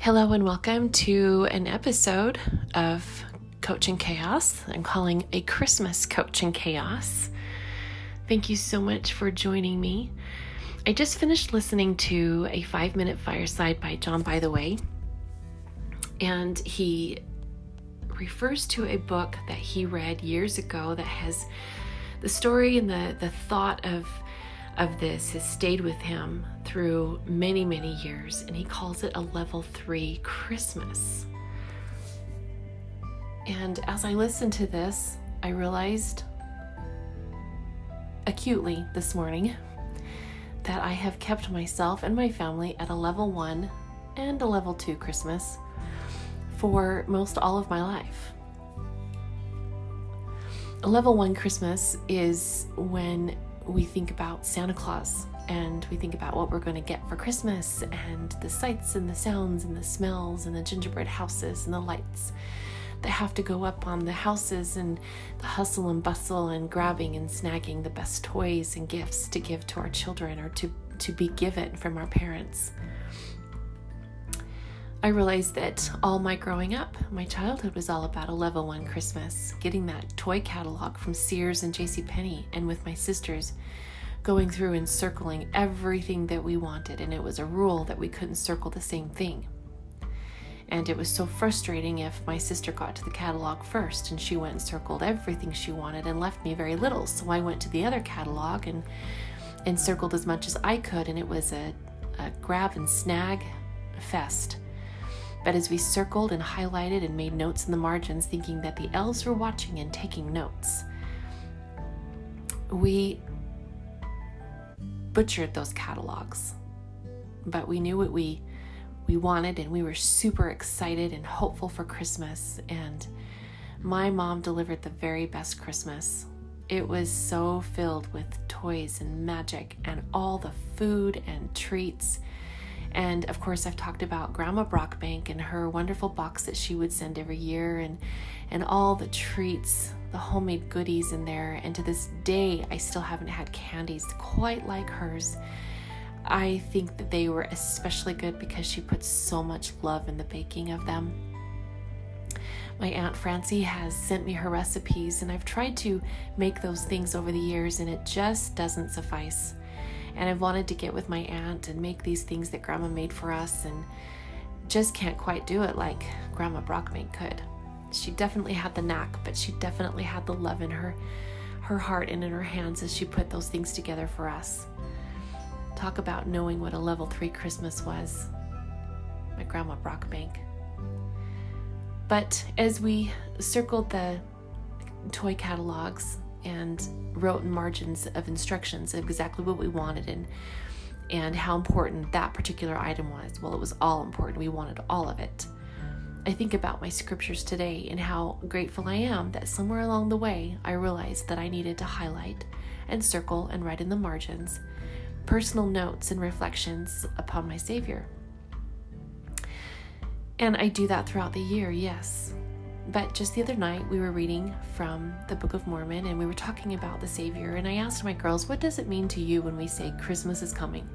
Hello, and welcome to an episode of Coaching Chaos. I'm calling a Christmas Coaching Chaos. Thank you so much for joining me. I just finished listening to a five minute fireside by John Bytheway, and he refers to a book that he read years ago that has the story and the, the thought of of this has stayed with him through many, many years, and he calls it a level three Christmas. And as I listened to this, I realized acutely this morning that I have kept myself and my family at a level one and a level two Christmas for most all of my life. A level one Christmas is when we think about Santa Claus and we think about what we're going to get for Christmas and the sights and the sounds and the smells and the gingerbread houses and the lights that have to go up on the houses and the hustle and bustle and grabbing and snagging the best toys and gifts to give to our children or to, to be given from our parents. I realized that all my growing up, my childhood was all about a level one Christmas, getting that toy catalog from Sears and J.C. Penney, and with my sisters, going through and circling everything that we wanted, and it was a rule that we couldn't circle the same thing. And it was so frustrating if my sister got to the catalog first and she went and circled everything she wanted and left me very little. So I went to the other catalog and and circled as much as I could, and it was a, a grab and snag fest. But as we circled and highlighted and made notes in the margins, thinking that the elves were watching and taking notes, we butchered those catalogs. But we knew what we we wanted and we were super excited and hopeful for Christmas and my mom delivered the very best Christmas. It was so filled with toys and magic and all the food and treats and of course, I've talked about Grandma Brockbank and her wonderful box that she would send every year and, and all the treats, the homemade goodies in there. And to this day, I still haven't had candies quite like hers. I think that they were especially good because she put so much love in the baking of them. My Aunt Francie has sent me her recipes, and I've tried to make those things over the years, and it just doesn't suffice and I've wanted to get with my aunt and make these things that grandma made for us and just can't quite do it like grandma Brockbank could. She definitely had the knack, but she definitely had the love in her her heart and in her hands as she put those things together for us. Talk about knowing what a level 3 Christmas was. My grandma Brockbank. But as we circled the toy catalogs and wrote in margins of instructions of exactly what we wanted and and how important that particular item was. Well, it was all important. We wanted all of it. I think about my scriptures today and how grateful I am that somewhere along the way I realized that I needed to highlight and circle and write in the margins personal notes and reflections upon my Savior. And I do that throughout the year, yes. But just the other night, we were reading from the Book of Mormon and we were talking about the Savior. And I asked my girls, What does it mean to you when we say Christmas is coming?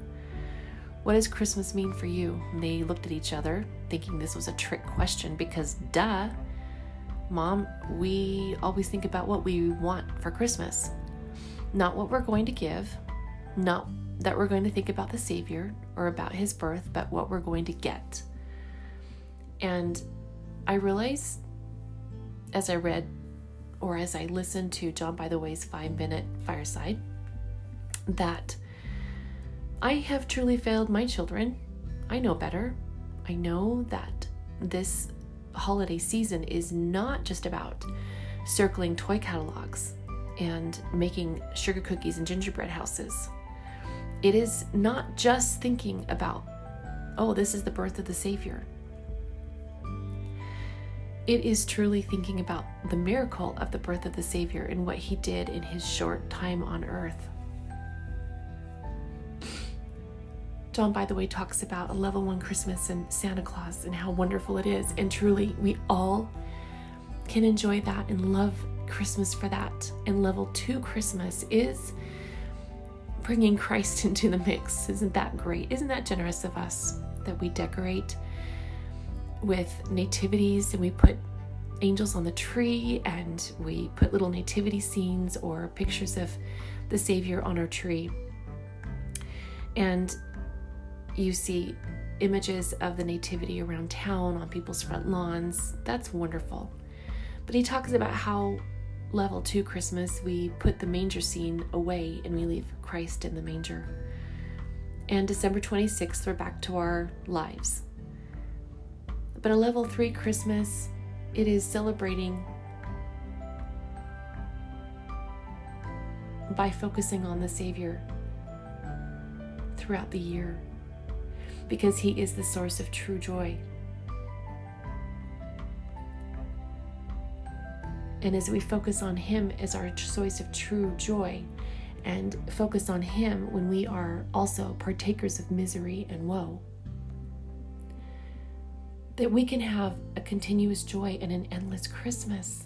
What does Christmas mean for you? And they looked at each other, thinking this was a trick question because, duh, mom, we always think about what we want for Christmas, not what we're going to give, not that we're going to think about the Savior or about his birth, but what we're going to get. And I realized as I read or as I listened to John Bytheway's five minute fireside that I have truly failed my children. I know better. I know that this holiday season is not just about circling toy catalogs and making sugar cookies and gingerbread houses. It is not just thinking about, oh, this is the birth of the Savior. It is truly thinking about the miracle of the birth of the Savior and what he did in his short time on earth. John, by the way, talks about a level one Christmas and Santa Claus and how wonderful it is. And truly, we all can enjoy that and love Christmas for that. And level two Christmas is bringing Christ into the mix. Isn't that great? Isn't that generous of us that we decorate with nativities and we put angels on the tree and we put little nativity scenes or pictures of the Savior on our tree? And you see images of the nativity around town on people's front lawns. That's wonderful. But he talks about how level two Christmas, we put the manger scene away and we leave Christ in the manger. And December 26th, we're back to our lives. But a level three Christmas, it is celebrating by focusing on the Savior throughout the year because He is the source of true joy. And as we focus on Him as our source of true joy and focus on Him when we are also partakers of misery and woe, that we can have a continuous joy and an endless Christmas.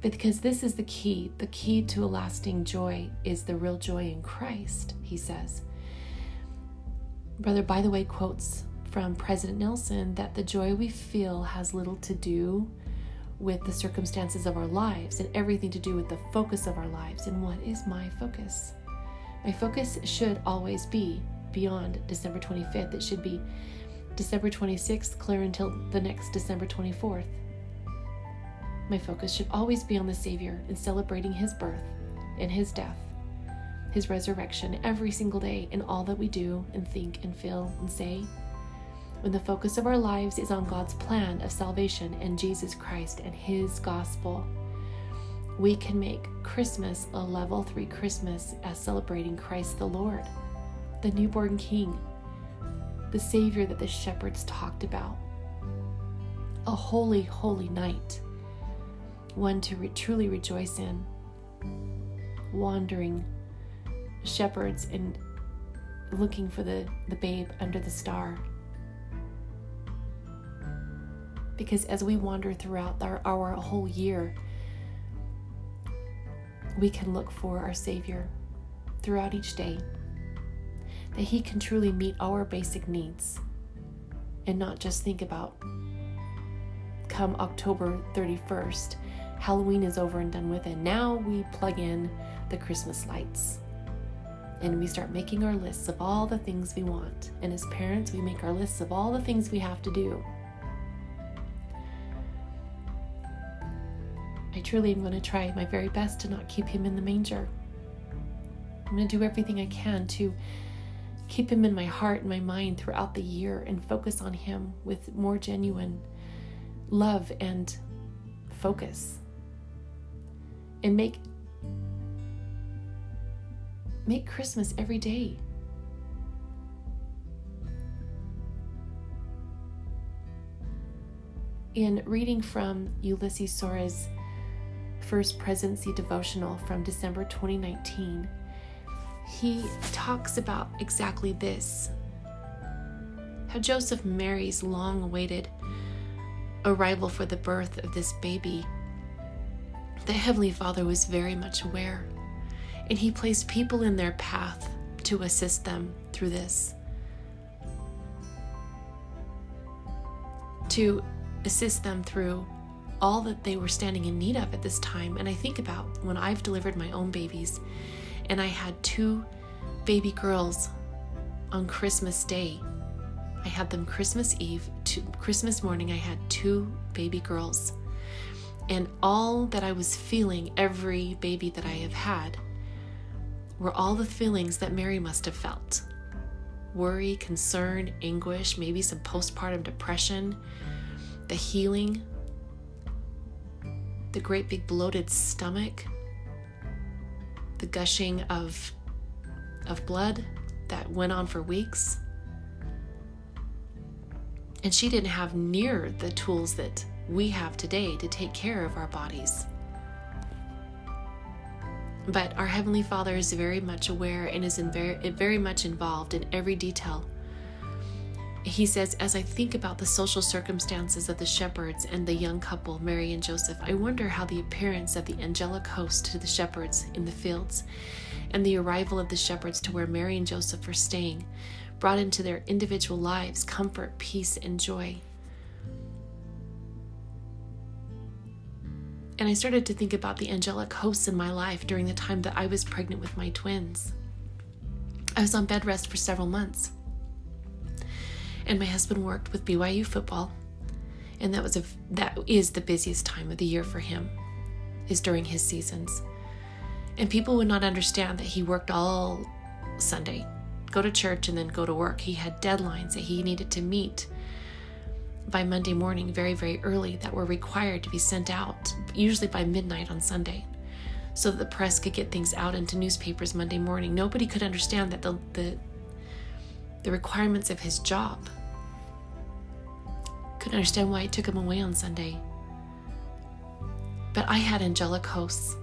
Because this is the key. The key to a lasting joy is the real joy in Christ, he says. Brother, by the way, quotes from President Nelson that the joy we feel has little to do with the circumstances of our lives and everything to do with the focus of our lives. And what is my focus? My focus should always be beyond December 25th. It should be December 26th, clear until the next December 24th. My focus should always be on the Savior and celebrating His birth and His death his resurrection every single day in all that we do and think and feel and say. When the focus of our lives is on God's plan of salvation and Jesus Christ and his gospel, we can make Christmas a level three Christmas as celebrating Christ the Lord, the newborn King, the Savior that the shepherds talked about. A holy, holy night, one to re- truly rejoice in, wandering shepherds and looking for the, the babe under the star. Because as we wander throughout our, our whole year, we can look for our Savior throughout each day, that He can truly meet our basic needs and not just think about come October 31st, Halloween is over and done with, and now we plug in the Christmas lights and we start making our lists of all the things we want. And as parents, we make our lists of all the things we have to do. I truly am going to try my very best to not keep him in the manger. I'm going to do everything I can to keep him in my heart and my mind throughout the year and focus on him with more genuine love and focus. And make Make Christmas every day. In reading from Ulisses Soares' First Presidency devotional from December 2019, he talks about exactly this how Joseph Mary's long awaited arrival for the birth of this baby. The Heavenly Father was very much aware and He placed people in their path to assist them through this. To assist them through all that they were standing in need of at this time. And I think about when I've delivered my own babies and I had two baby girls on Christmas Day. I had them Christmas Eve, to Christmas morning, I had two baby girls. And all that I was feeling every baby that I have had were all the feelings that Mary must have felt worry, concern, anguish, maybe some postpartum depression, the healing, the great big bloated stomach, the gushing of, of blood that went on for weeks. And she didn't have near the tools that we have today to take care of our bodies. But our Heavenly Father is very much aware and is very, very much involved in every detail he says, As I think about the social circumstances of the shepherds and the young couple, Mary and Joseph, I wonder how the appearance of the angelic host to the shepherds in the fields and the arrival of the shepherds to where Mary and Joseph were staying brought into their individual lives comfort, peace, and joy. And I started to think about the angelic hosts in my life during the time that I was pregnant with my twins. I was on bed rest for several months and my husband worked with BYU football, and that was a that is the busiest time of the year for him, is during his seasons. And people would not understand that he worked all Sunday, go to church and then go to work. He had deadlines that he needed to meet by Monday morning, very, very early, that were required to be sent out, usually by midnight on Sunday, so that the press could get things out into newspapers Monday morning. Nobody could understand that the, the the requirements of his job. Couldn't understand why it took him away on Sunday. But I had angelic hosts.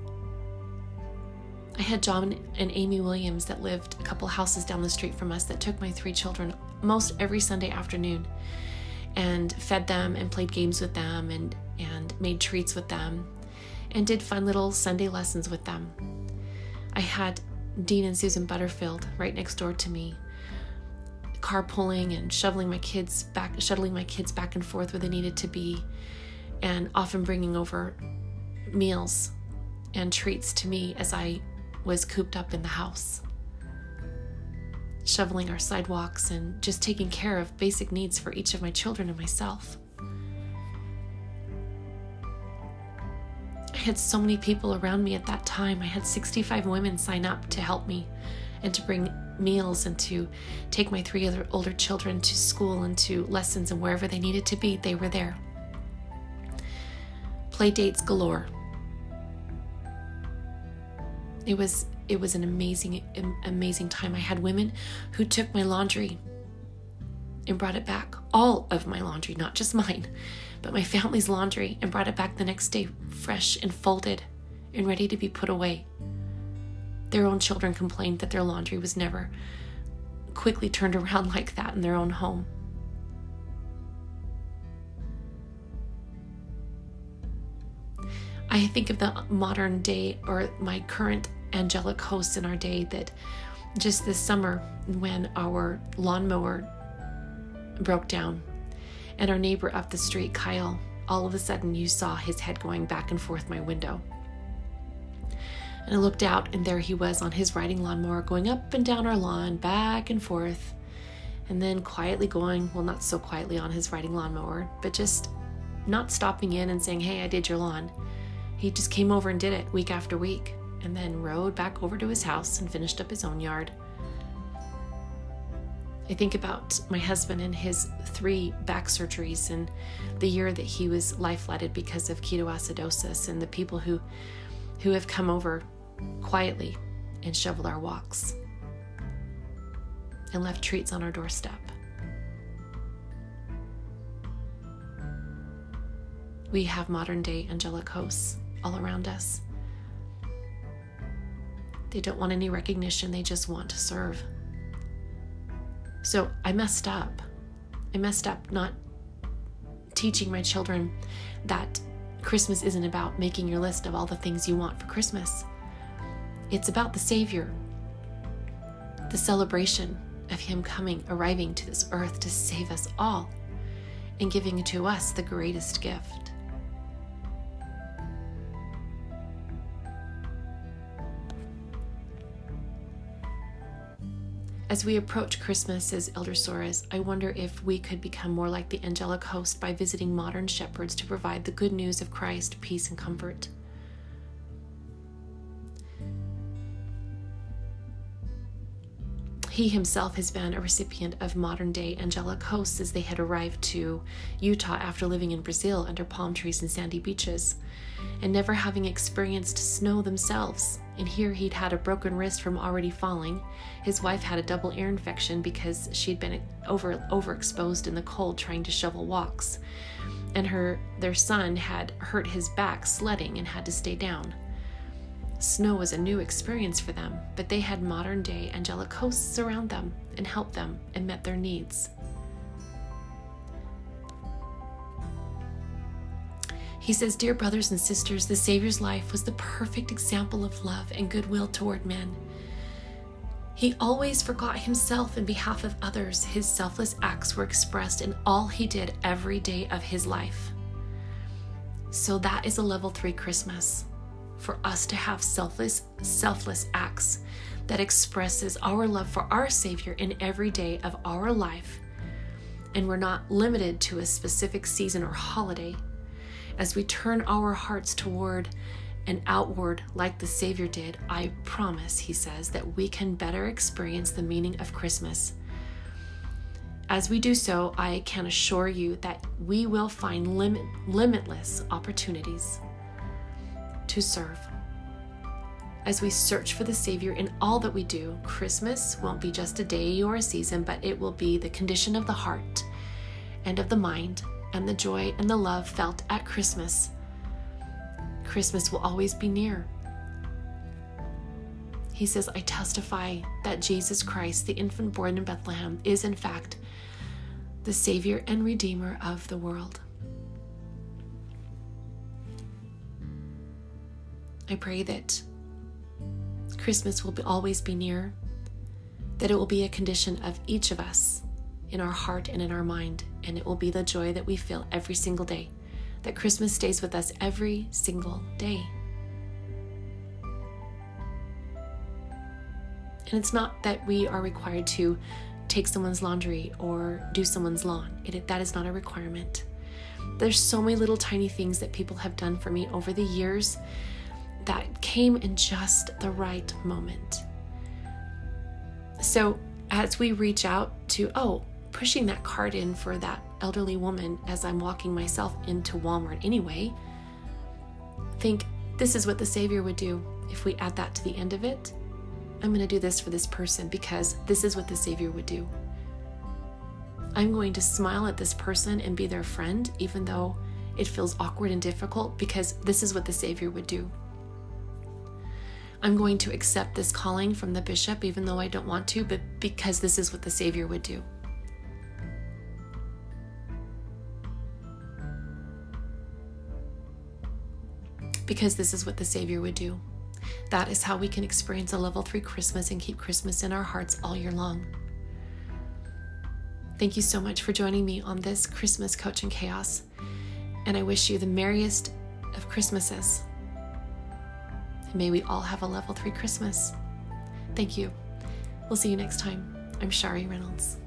I had John and Amy Williams that lived a couple houses down the street from us that took my three children most every Sunday afternoon and fed them and played games with them and, and made treats with them and did fun little Sunday lessons with them. I had Dean and Susan Butterfield right next door to me carpooling and shoveling my kids back, shuttling my kids back and forth where they needed to be, and often bringing over meals and treats to me as I was cooped up in the house. Shoveling our sidewalks and just taking care of basic needs for each of my children and myself. I had so many people around me at that time. I had 65 women sign up to help me and to bring meals and to take my three other older children to school and to lessons and wherever they needed to be, they were there. Play dates galore. It was it was an amazing amazing time. I had women who took my laundry and brought it back. All of my laundry, not just mine, but my family's laundry and brought it back the next day fresh and folded and ready to be put away. Their own children complained that their laundry was never quickly turned around like that in their own home. I think of the modern day or my current angelic hosts in our day that just this summer when our lawnmower broke down and our neighbor up the street, Kyle, all of a sudden you saw his head going back and forth my window. And I looked out, and there he was on his riding lawnmower going up and down our lawn, back and forth, and then quietly going, well, not so quietly on his riding lawnmower, but just not stopping in and saying, Hey, I did your lawn. He just came over and did it week after week, and then rode back over to his house and finished up his own yard. I think about my husband and his three back surgeries and the year that he was life because of ketoacidosis and the people who who have come over quietly and shoveled our walks and left treats on our doorstep. We have modern day angelic hosts all around us. They don't want any recognition, they just want to serve. So I messed up. I messed up not teaching my children that Christmas isn't about making your list of all the things you want for Christmas. It's about the Savior, the celebration of Him coming, arriving to this earth to save us all, and giving to us the greatest gift. As we approach Christmas, says Elder Soares, I wonder if we could become more like the angelic host by visiting modern shepherds to provide the good news of Christ, peace, and comfort. He himself has been a recipient of modern day angelic hosts as they had arrived to Utah after living in Brazil under palm trees and sandy beaches, and never having experienced snow themselves. And here he'd had a broken wrist from already falling. His wife had a double ear infection because she'd been over overexposed in the cold trying to shovel walks. And her their son had hurt his back sledding and had to stay down. Snow was a new experience for them, but they had modern day angelic hosts around them and helped them and met their needs. He says, Dear brothers and sisters, the Savior's life was the perfect example of love and goodwill toward men. He always forgot himself in behalf of others. His selfless acts were expressed in all he did every day of his life. So that is a level three Christmas for us to have selfless selfless acts that expresses our love for our savior in every day of our life. And we're not limited to a specific season or holiday. As we turn our hearts toward and outward like the Savior did, I promise, he says, that we can better experience the meaning of Christmas. As we do so, I can assure you that we will find limit, limitless opportunities to serve. As we search for the Savior in all that we do, Christmas won't be just a day or a season, but it will be the condition of the heart and of the mind and the joy and the love felt at Christmas. Christmas will always be near. He says, I testify that Jesus Christ, the infant born in Bethlehem, is in fact the Savior and Redeemer of the world. I pray that Christmas will be, always be near, that it will be a condition of each of us in our heart and in our mind, and it will be the joy that we feel every single day, that Christmas stays with us every single day. And it's not that we are required to take someone's laundry or do someone's lawn. It, that is not a requirement. There's so many little tiny things that people have done for me over the years that came in just the right moment. So, as we reach out to, oh, pushing that cart in for that elderly woman as I'm walking myself into Walmart anyway, think this is what the Savior would do if we add that to the end of it. I'm going to do this for this person because this is what the Savior would do. I'm going to smile at this person and be their friend, even though it feels awkward and difficult, because this is what the Savior would do. I'm going to accept this calling from the bishop, even though I don't want to, but because this is what the Savior would do. Because this is what the Savior would do. That is how we can experience a level three Christmas and keep Christmas in our hearts all year long. Thank you so much for joining me on this Christmas Coaching Chaos. And I wish you the merriest of Christmases. And may we all have a level three Christmas. Thank you. We'll see you next time. I'm Shari Reynolds.